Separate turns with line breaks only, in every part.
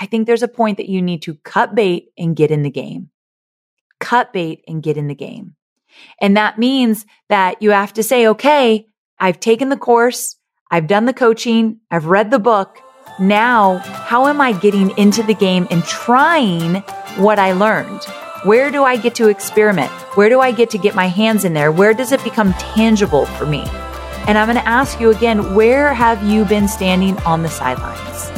I think there's a point that you need to cut bait and get in the game. Cut bait and get in the game. And that means that you have to say, okay, I've taken the course. I've done the coaching. I've read the book. Now, how am I getting into the game and trying what I learned? Where do I get to experiment? Where do I get to get my hands in there? Where does it become tangible for me? And I'm going to ask you again, where have you been standing on the sidelines?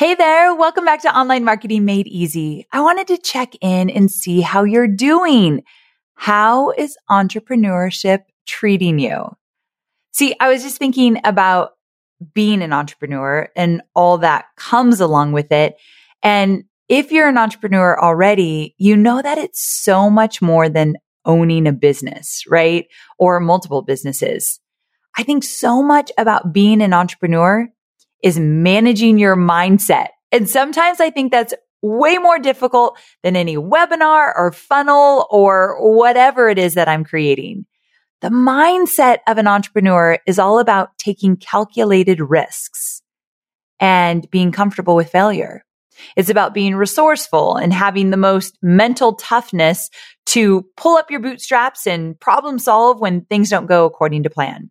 Hey there. Welcome back to Online Marketing Made Easy. I wanted to check in and see how you're doing. How is entrepreneurship treating you? See, I was just thinking about being an entrepreneur and all that comes along with it. And if you're an entrepreneur already, you know that it's so much more than owning a business, right? Or multiple businesses. I think so much about being an entrepreneur is managing your mindset. And sometimes I think that's way more difficult than any webinar or funnel or whatever it is that I'm creating. The mindset of an entrepreneur is all about taking calculated risks and being comfortable with failure. It's about being resourceful and having the most mental toughness to pull up your bootstraps and problem solve when things don't go according to plan.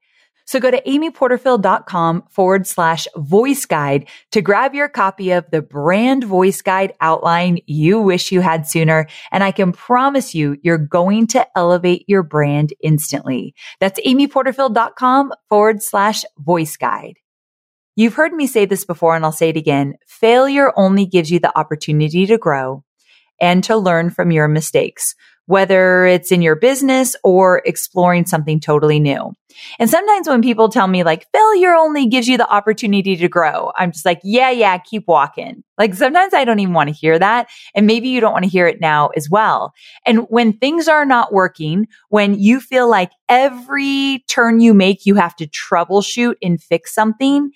So go to amyporterfield.com forward slash voice guide to grab your copy of the brand voice guide outline you wish you had sooner. And I can promise you, you're going to elevate your brand instantly. That's amyporterfield.com forward slash voice guide. You've heard me say this before and I'll say it again. Failure only gives you the opportunity to grow and to learn from your mistakes whether it's in your business or exploring something totally new. And sometimes when people tell me like failure only gives you the opportunity to grow, I'm just like, yeah, yeah, keep walking. Like sometimes I don't even want to hear that. And maybe you don't want to hear it now as well. And when things are not working, when you feel like every turn you make, you have to troubleshoot and fix something,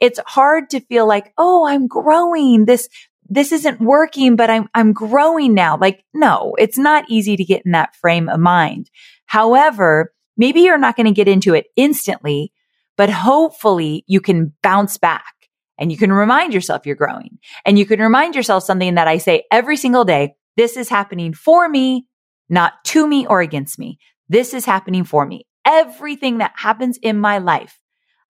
it's hard to feel like, oh, I'm growing. This this isn't working, but I'm, I'm growing now. Like, no, it's not easy to get in that frame of mind. However, maybe you're not going to get into it instantly, but hopefully you can bounce back and you can remind yourself you're growing and you can remind yourself something that I say every single day. This is happening for me, not to me or against me. This is happening for me. Everything that happens in my life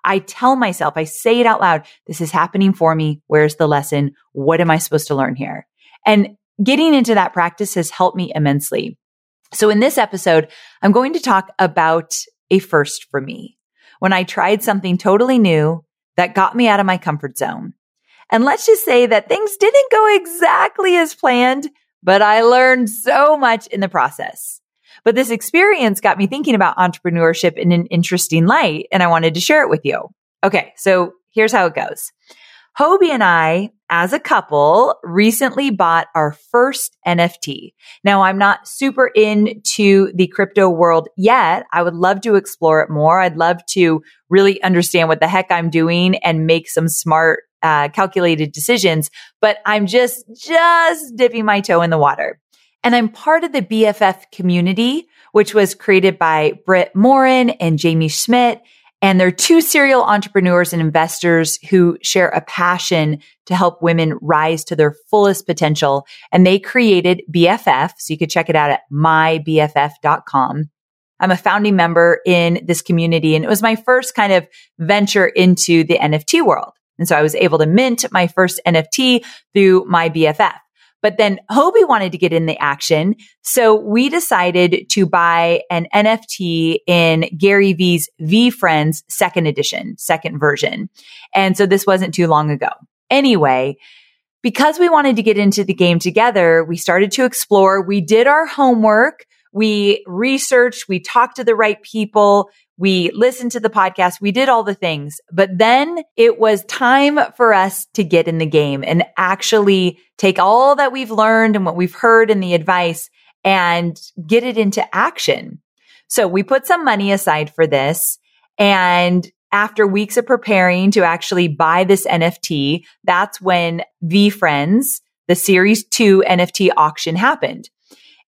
I tell myself, I say it out loud. This is happening for me. Where's the lesson? What am I supposed to learn here? And getting into that practice has helped me immensely. So in this episode, I'm going to talk about a first for me when I tried something totally new that got me out of my comfort zone. And let's just say that things didn't go exactly as planned, but I learned so much in the process. But this experience got me thinking about entrepreneurship in an interesting light, and I wanted to share it with you. Okay, so here's how it goes. Hobie and I, as a couple, recently bought our first NFT. Now, I'm not super into the crypto world yet. I would love to explore it more. I'd love to really understand what the heck I'm doing and make some smart, uh, calculated decisions. But I'm just, just dipping my toe in the water. And I'm part of the BFF community, which was created by Brit Morin and Jaime Schmidt. And they're two serial entrepreneurs and investors who share a passion to help women rise to their fullest potential. And they created BFF. So you could check it out at mybff.com. I'm a founding member in this community and it was my first kind of venture into the NFT world. And so I was able to mint my first NFT through my BFF. But then Hobie wanted to get in the action. So we decided to buy an NFT in Gary Vee's Friends second edition, second version. And so this wasn't too long ago. Anyway, because we wanted to get into the game together, we started to explore. We did our homework. We researched. We talked to the right people. We listened to the podcast. We did all the things, but then it was time for us to get in the game and actually take all that we've learned and what we've heard and the advice and get it into action. So we put some money aside for this. And after weeks of preparing to actually buy this NFT, that's when V VeeFriends, the series two NFT auction happened.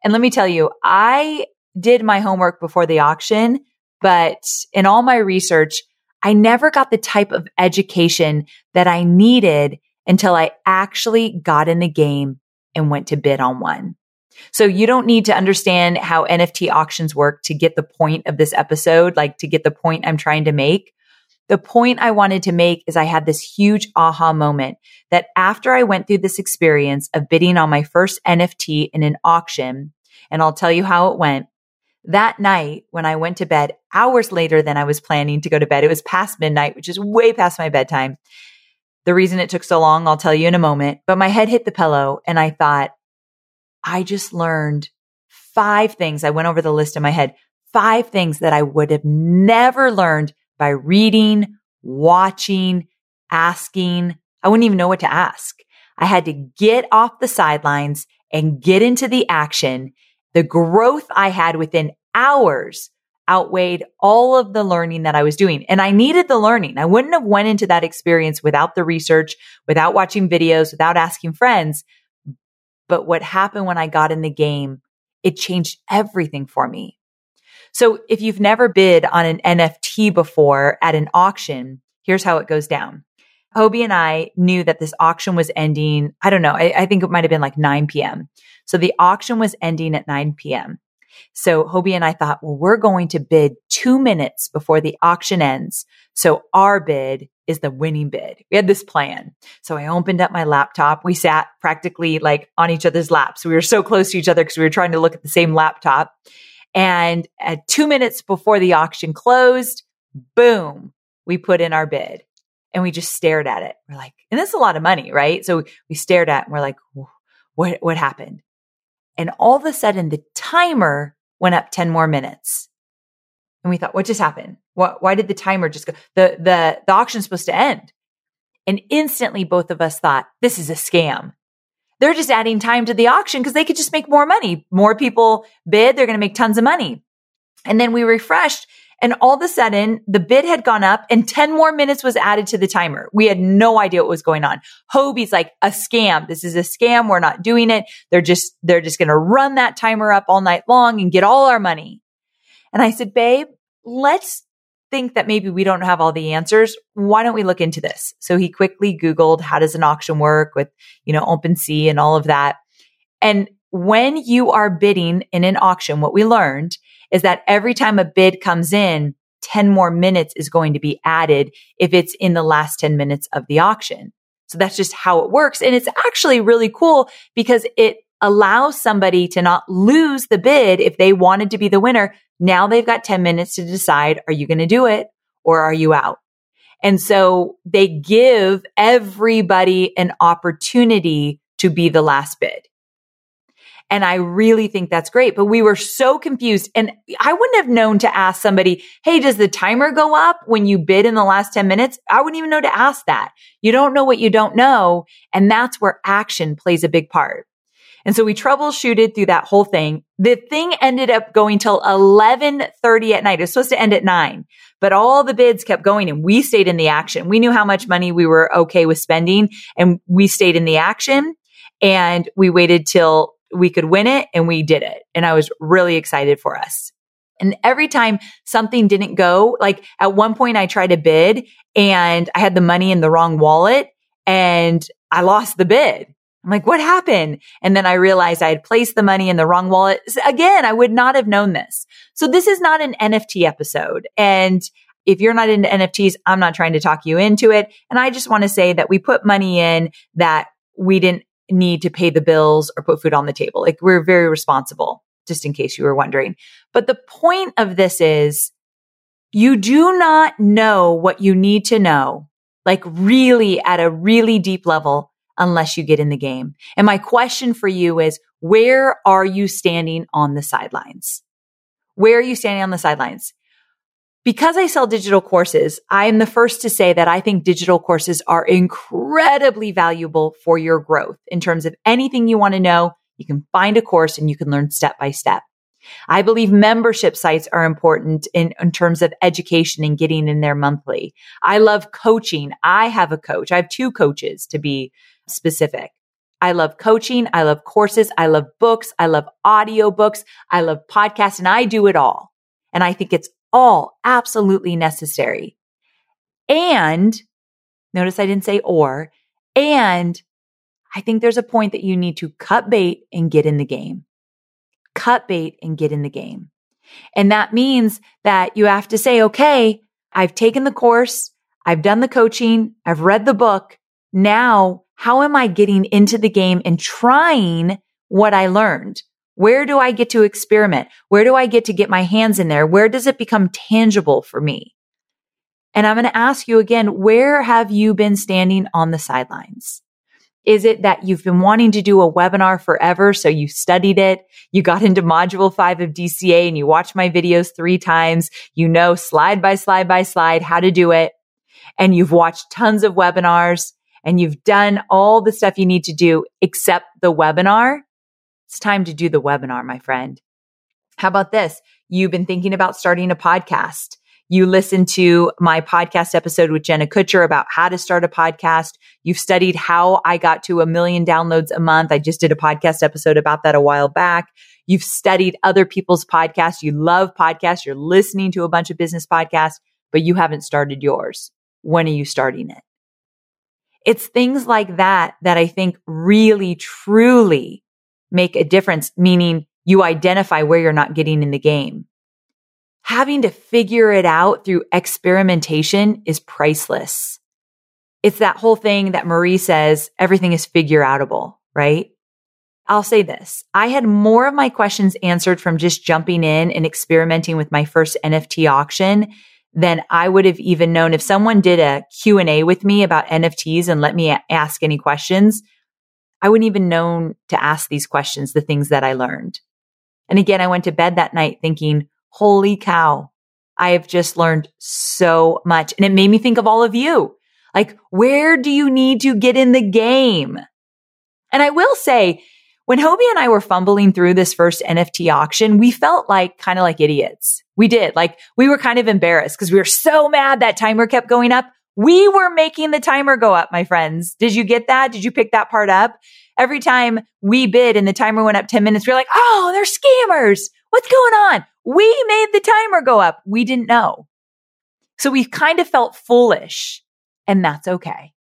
And let me tell you, I did my homework before the auction but in all my research, I never got the type of education that I needed until I actually got in the game and went to bid on one. So you don't need to understand how NFT auctions work to get the point of this episode, like to get the point I'm trying to make. The point I wanted to make is I had this huge aha moment that after I went through this experience of bidding on my first NFT in an auction, and I'll tell you how it went. That night, when I went to bed, hours later than I was planning to go to bed, it was past midnight, which is way past my bedtime. The reason it took so long, I'll tell you in a moment, but my head hit the pillow and I thought, I just learned five things. I went over the list in my head, five things that I would have never learned by reading, watching, asking. I wouldn't even know what to ask. I had to get off the sidelines and get into the action the growth I had within hours outweighed all of the learning that I was doing. And I needed the learning. I wouldn't have went into that experience without the research, without watching videos, without asking friends. But what happened when I got in the game, it changed everything for me. So if you've never bid on an NFT before at an auction, here's how it goes down. Hobie and I knew that this auction was ending. I don't know. I, I think it might have been like 9 p.m. So the auction was ending at 9 p.m. So Hobie and I thought, well, we're going to bid two minutes before the auction ends. So our bid is the winning bid. We had this plan. So I opened up my laptop. We sat practically like on each other's laps. We were so close to each other because we were trying to look at the same laptop. And at two minutes before the auction closed, boom, we put in our bid and we just stared at it. We're like, and this is a lot of money, right? So we stared at it and we're like, what, what happened? And all of a sudden the timer went up 10 more minutes. And we thought, what just happened? What, why did the timer just go? The, the, the auction's supposed to end. And instantly both of us thought, this is a scam. They're just adding time to the auction because they could just make more money. More people bid. They're going to make tons of money. And then we refreshed and all of a sudden, the bid had gone up and 10 more minutes was added to the timer. We had no idea what was going on. Hobie's like, a scam. This is a scam. We're not doing it. They're just, they're just going to run that timer up all night long and get all our money. And I said, babe, let's think that maybe we don't have all the answers. Why don't we look into this? So he quickly Googled how does an auction work with, you know, OpenSea and all of that. And when you are bidding in an auction, what we learned is that every time a bid comes in, 10 more minutes is going to be added if it's in the last 10 minutes of the auction. So that's just how it works. And it's actually really cool because it allows somebody to not lose the bid if they wanted to be the winner. Now they've got 10 minutes to decide, are you going to do it or are you out? And so they give everybody an opportunity to be the last bid. And I really think that's great. But we were so confused. And I wouldn't have known to ask somebody, Hey, does the timer go up when you bid in the last 10 minutes? I wouldn't even know to ask that. You don't know what you don't know. And that's where action plays a big part. And so we troubleshooted through that whole thing. The thing ended up going till 1130 at night. It was supposed to end at nine, but all the bids kept going and we stayed in the action. We knew how much money we were okay with spending and we stayed in the action and we waited till we could win it and we did it. And I was really excited for us. And every time something didn't go, like at one point I tried to bid and I had the money in the wrong wallet and I lost the bid. I'm like, what happened? And then I realized I had placed the money in the wrong wallet. Again, I would not have known this. So this is not an NFT episode. And if you're not into NFTs, I'm not trying to talk you into it. And I just want to say that we put money in that we didn't need to pay the bills or put food on the table. Like we're very responsible, just in case you were wondering. But the point of this is you do not know what you need to know, like really at a really deep level unless you get in the game. And my question for you is, where are you standing on the sidelines? Where are you standing on the sidelines? Because I sell digital courses, I am the first to say that I think digital courses are incredibly valuable for your growth in terms of anything you want to know. You can find a course and you can learn step by step. I believe membership sites are important in, in terms of education and getting in there monthly. I love coaching. I have a coach. I have two coaches to be specific. I love coaching. I love courses. I love books. I love audio books. I love podcasts and I do it all. And I think it's all absolutely necessary. And notice I didn't say or, and I think there's a point that you need to cut bait and get in the game. Cut bait and get in the game. And that means that you have to say, okay, I've taken the course. I've done the coaching. I've read the book. Now, how am I getting into the game and trying what I learned? Where do I get to experiment? Where do I get to get my hands in there? Where does it become tangible for me? And I'm going to ask you again, where have you been standing on the sidelines? Is it that you've been wanting to do a webinar forever? So you studied it. You got into module five of DCA and you watched my videos three times. You know, slide by slide by slide, how to do it. And you've watched tons of webinars and you've done all the stuff you need to do except the webinar. It's time to do the webinar, my friend. How about this? You've been thinking about starting a podcast. You listened to my podcast episode with Jenna Kutcher about how to start a podcast. You've studied how I got to a million downloads a month. I just did a podcast episode about that a while back. You've studied other people's podcasts. You love podcasts. You're listening to a bunch of business podcasts, but you haven't started yours. When are you starting it? It's things like that that I think really, truly make a difference, meaning you identify where you're not getting in the game. Having to figure it out through experimentation is priceless. It's that whole thing that Marie says, everything is figure outable, right? I'll say this. I had more of my questions answered from just jumping in and experimenting with my first NFT auction than I would have even known if someone did a Q&A with me about NFTs and let me ask any questions. I wouldn't even known to ask these questions, the things that I learned. And again, I went to bed that night thinking, holy cow, I have just learned so much. And it made me think of all of you. Like, where do you need to get in the game? And I will say, when Hobie and I were fumbling through this first NFT auction, we felt like kind of like idiots. We did. Like, we were kind of embarrassed because we were so mad that timer kept going up. We were making the timer go up, my friends. Did you get that? Did you pick that part up? Every time we bid and the timer went up 10 minutes, we are like, oh, they're scammers. What's going on? We made the timer go up. We didn't know. So we kind of felt foolish and that's okay.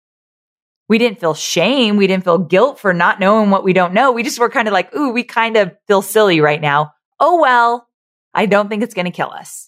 We didn't feel shame. We didn't feel guilt for not knowing what we don't know. We just were kind of like, ooh, we kind of feel silly right now. Oh, well, I don't think it's going to kill us.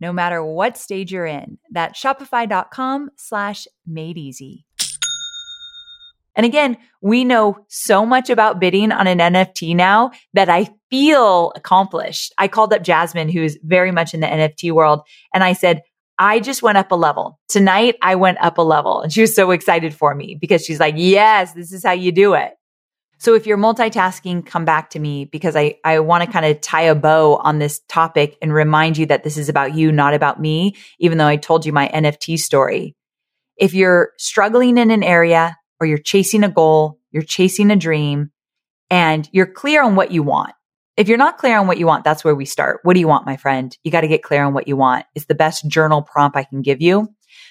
no matter what stage you're in. That's shopify.com slash made easy. And again, we know so much about bidding on an NFT now that I feel accomplished. I called up Jasmine, who's very much in the NFT world, and I said, I just went up a level. Tonight, I went up a level and she was so excited for me because she's like, yes, this is how you do it. So if you're multitasking, come back to me because I, I want to kind of tie a bow on this topic and remind you that this is about you, not about me, even though I told you my NFT story. If you're struggling in an area or you're chasing a goal, you're chasing a dream and you're clear on what you want, if you're not clear on what you want, that's where we start. What do you want, my friend? You got to get clear on what you want. It's the best journal prompt I can give you.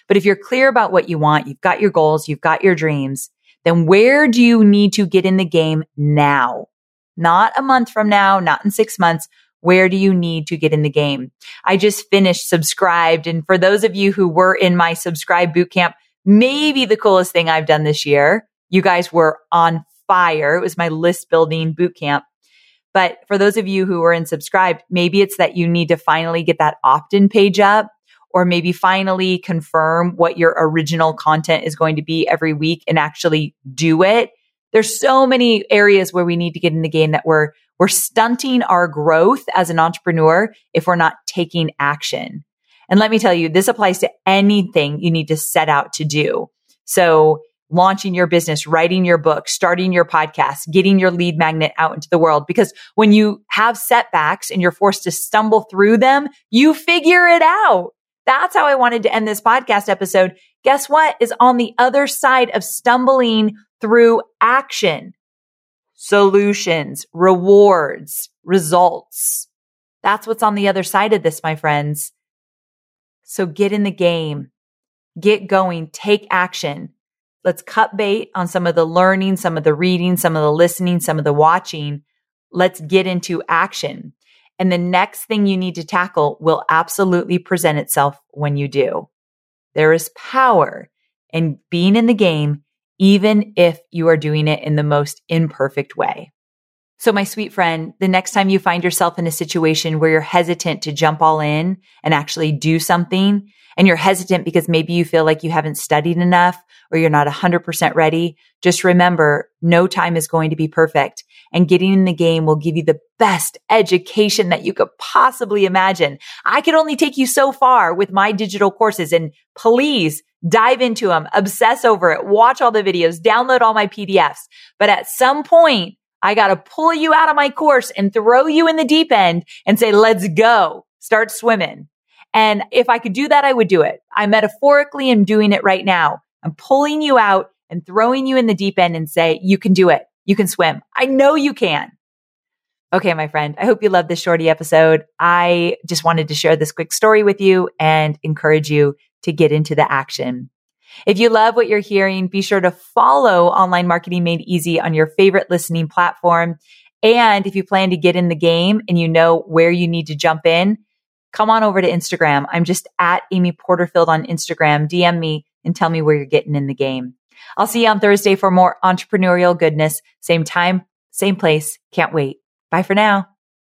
But if you're clear about what you want, you've got your goals, you've got your dreams, then where do you need to get in the game now? Not a month from now, not in six months. Where do you need to get in the game? I just finished subscribed. And for those of you who were in my subscribe bootcamp, maybe the coolest thing I've done this year, you guys were on fire. It was my list building bootcamp. But for those of you who are in subscribed, maybe it's that you need to finally get that opt in page up or maybe finally confirm what your original content is going to be every week and actually do it. There's so many areas where we need to get in the game that we're, we're stunting our growth as an entrepreneur if we're not taking action. And let me tell you, this applies to anything you need to set out to do. So launching your business, writing your book, starting your podcast, getting your lead magnet out into the world. Because when you have setbacks and you're forced to stumble through them, you figure it out. That's how I wanted to end this podcast episode. Guess what is on the other side of stumbling through action? Solutions, rewards, results. That's what's on the other side of this, my friends. So get in the game, get going, take action. Let's cut bait on some of the learning, some of the reading, some of the listening, some of the watching. Let's get into action. And the next thing you need to tackle will absolutely present itself when you do. There is power in being in the game, even if you are doing it in the most imperfect way. So, my sweet friend, the next time you find yourself in a situation where you're hesitant to jump all in and actually do something, and you're hesitant because maybe you feel like you haven't studied enough or you're not 100% ready, just remember no time is going to be perfect and getting in the game will give you the best education that you could possibly imagine. I could only take you so far with my digital courses and please dive into them, obsess over it, watch all the videos, download all my PDFs. But at some point, I got to pull you out of my course and throw you in the deep end and say, let's go, start swimming. And if I could do that, I would do it. I metaphorically am doing it right now. I'm pulling you out and throwing you in the deep end and say, you can do it. You can swim. I know you can. Okay, my friend, I hope you love this shorty episode. I just wanted to share this quick story with you and encourage you to get into the action. If you love what you're hearing, be sure to follow Online Marketing Made Easy on your favorite listening platform. And if you plan to get in the game and you know where you need to jump in, come on over to Instagram. I'm just at Amy Porterfield on Instagram. DM me and tell me where you're getting in the game. I'll see you on Thursday for more entrepreneurial goodness. Same time, same place. Can't wait. Bye for now.